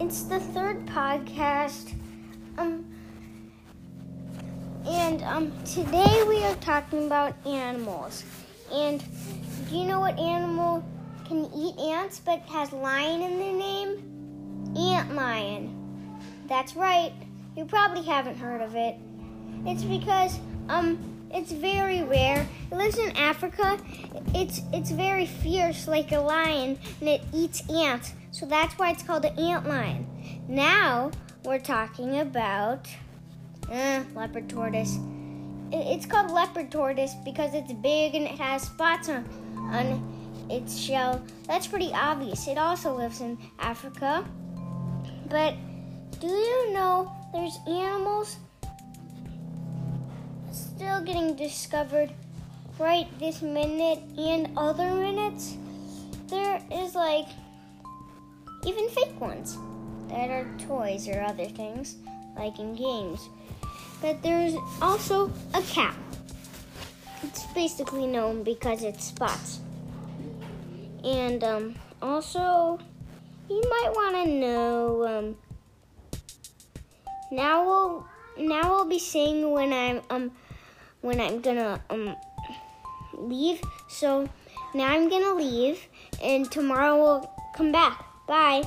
it's the third podcast. Um, and um, today we are talking about animals. And do you know what animal can eat ants but has lion in their name? Ant lion. That's right. You probably haven't heard of it. It's because um it's very rare. It lives in Africa. It's it's very fierce like a lion and it eats ants. So that's why it's called an ant lion. Now we're talking about uh, leopard tortoise. It's called leopard tortoise because it's big and it has spots on, on its shell. That's pretty obvious. It also lives in Africa. But do you know there's animals still getting discovered right this minute and other minutes? There is like even fake ones that are toys or other things, like in games. But there's also a cat. It's basically known because it spots. And um, also, you might want to know. Um, now we'll now we'll be saying when I'm um when I'm gonna um leave. So now I'm gonna leave, and tomorrow we'll come back. Bye.